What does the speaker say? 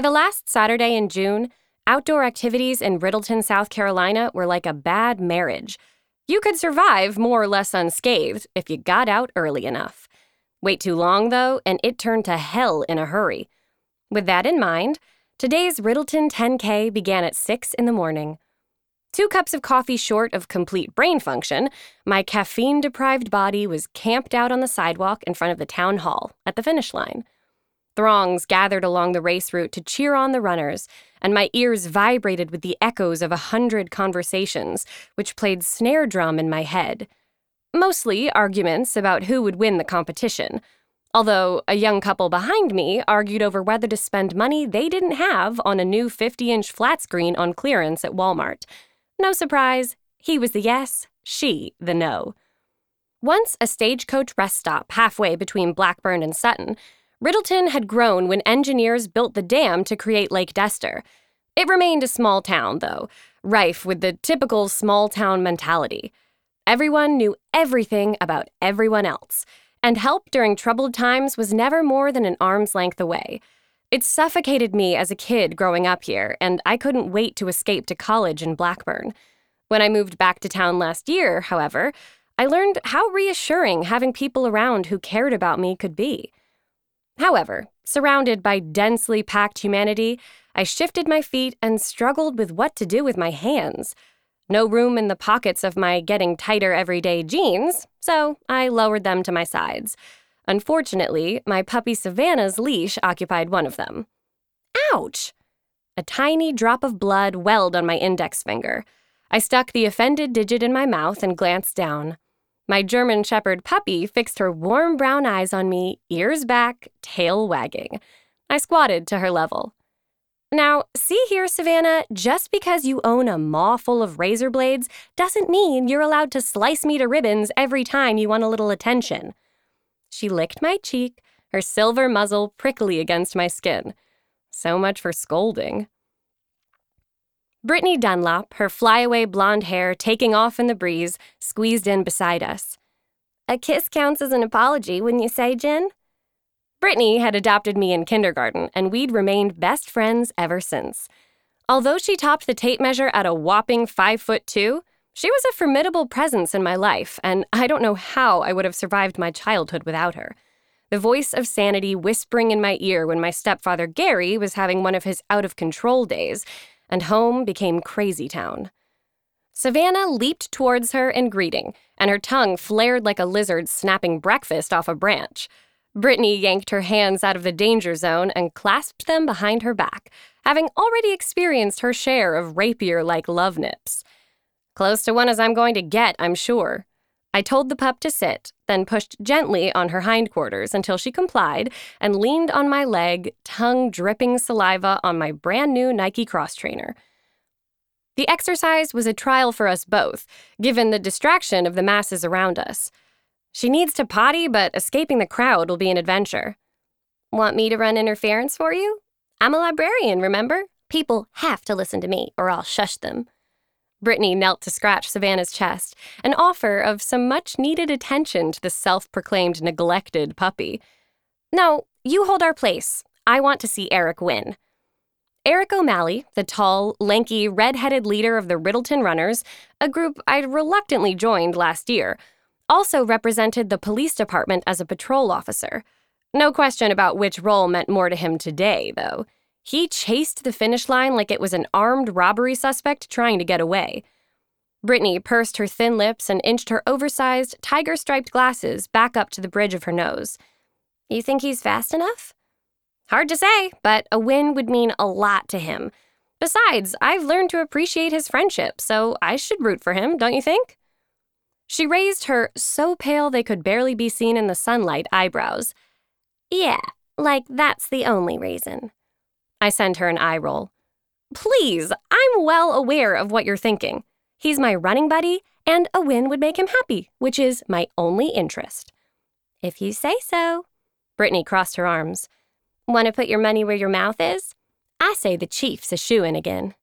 By the last Saturday in June, outdoor activities in Riddleton, South Carolina were like a bad marriage. You could survive more or less unscathed if you got out early enough. Wait too long, though, and it turned to hell in a hurry. With that in mind, today's Riddleton 10K began at 6 in the morning. Two cups of coffee short of complete brain function, my caffeine deprived body was camped out on the sidewalk in front of the town hall at the finish line. Throngs gathered along the race route to cheer on the runners, and my ears vibrated with the echoes of a hundred conversations, which played snare drum in my head. Mostly arguments about who would win the competition, although a young couple behind me argued over whether to spend money they didn't have on a new 50 inch flat screen on clearance at Walmart no surprise, he was the yes, she the no. Once a stagecoach rest stop halfway between Blackburn and Sutton, Riddleton had grown when engineers built the dam to create Lake Dester. It remained a small town, though, rife with the typical small town mentality. Everyone knew everything about everyone else, and help during troubled times was never more than an arm's length away. It suffocated me as a kid growing up here, and I couldn't wait to escape to college in Blackburn. When I moved back to town last year, however, I learned how reassuring having people around who cared about me could be. However, surrounded by densely packed humanity, I shifted my feet and struggled with what to do with my hands. No room in the pockets of my getting tighter everyday jeans, so I lowered them to my sides. Unfortunately, my puppy Savannah's leash occupied one of them. Ouch! A tiny drop of blood welled on my index finger. I stuck the offended digit in my mouth and glanced down. My German Shepherd puppy fixed her warm brown eyes on me, ears back, tail wagging. I squatted to her level. Now, see here, Savannah, just because you own a maw full of razor blades doesn't mean you're allowed to slice me to ribbons every time you want a little attention. She licked my cheek, her silver muzzle prickly against my skin. So much for scolding. Brittany Dunlop, her flyaway blonde hair taking off in the breeze, squeezed in beside us. A kiss counts as an apology, wouldn't you say, Jen? Brittany had adopted me in kindergarten, and we'd remained best friends ever since. Although she topped the tape measure at a whopping five foot two, she was a formidable presence in my life, and I don't know how I would have survived my childhood without her. The voice of sanity whispering in my ear when my stepfather Gary was having one of his out of control days, and home became crazy town. Savannah leaped towards her in greeting, and her tongue flared like a lizard snapping breakfast off a branch. Brittany yanked her hands out of the danger zone and clasped them behind her back, having already experienced her share of rapier like love nips. Close to one as I'm going to get, I'm sure. I told the pup to sit, then pushed gently on her hindquarters until she complied and leaned on my leg, tongue dripping saliva on my brand new Nike cross trainer. The exercise was a trial for us both, given the distraction of the masses around us. She needs to potty, but escaping the crowd will be an adventure. Want me to run interference for you? I'm a librarian, remember? People have to listen to me, or I'll shush them. Brittany knelt to scratch Savannah's chest, an offer of some much needed attention to the self proclaimed neglected puppy. No, you hold our place. I want to see Eric win. Eric O'Malley, the tall, lanky, red headed leader of the Riddleton Runners, a group I'd reluctantly joined last year, also represented the police department as a patrol officer. No question about which role meant more to him today, though. He chased the finish line like it was an armed robbery suspect trying to get away. Brittany pursed her thin lips and inched her oversized, tiger striped glasses back up to the bridge of her nose. You think he's fast enough? Hard to say, but a win would mean a lot to him. Besides, I've learned to appreciate his friendship, so I should root for him, don't you think? She raised her so pale they could barely be seen in the sunlight eyebrows. Yeah, like that's the only reason. I send her an eye roll. Please, I'm well aware of what you're thinking. He's my running buddy, and a win would make him happy, which is my only interest. If you say so. Brittany crossed her arms. Want to put your money where your mouth is? I say the Chief's a shoo in again.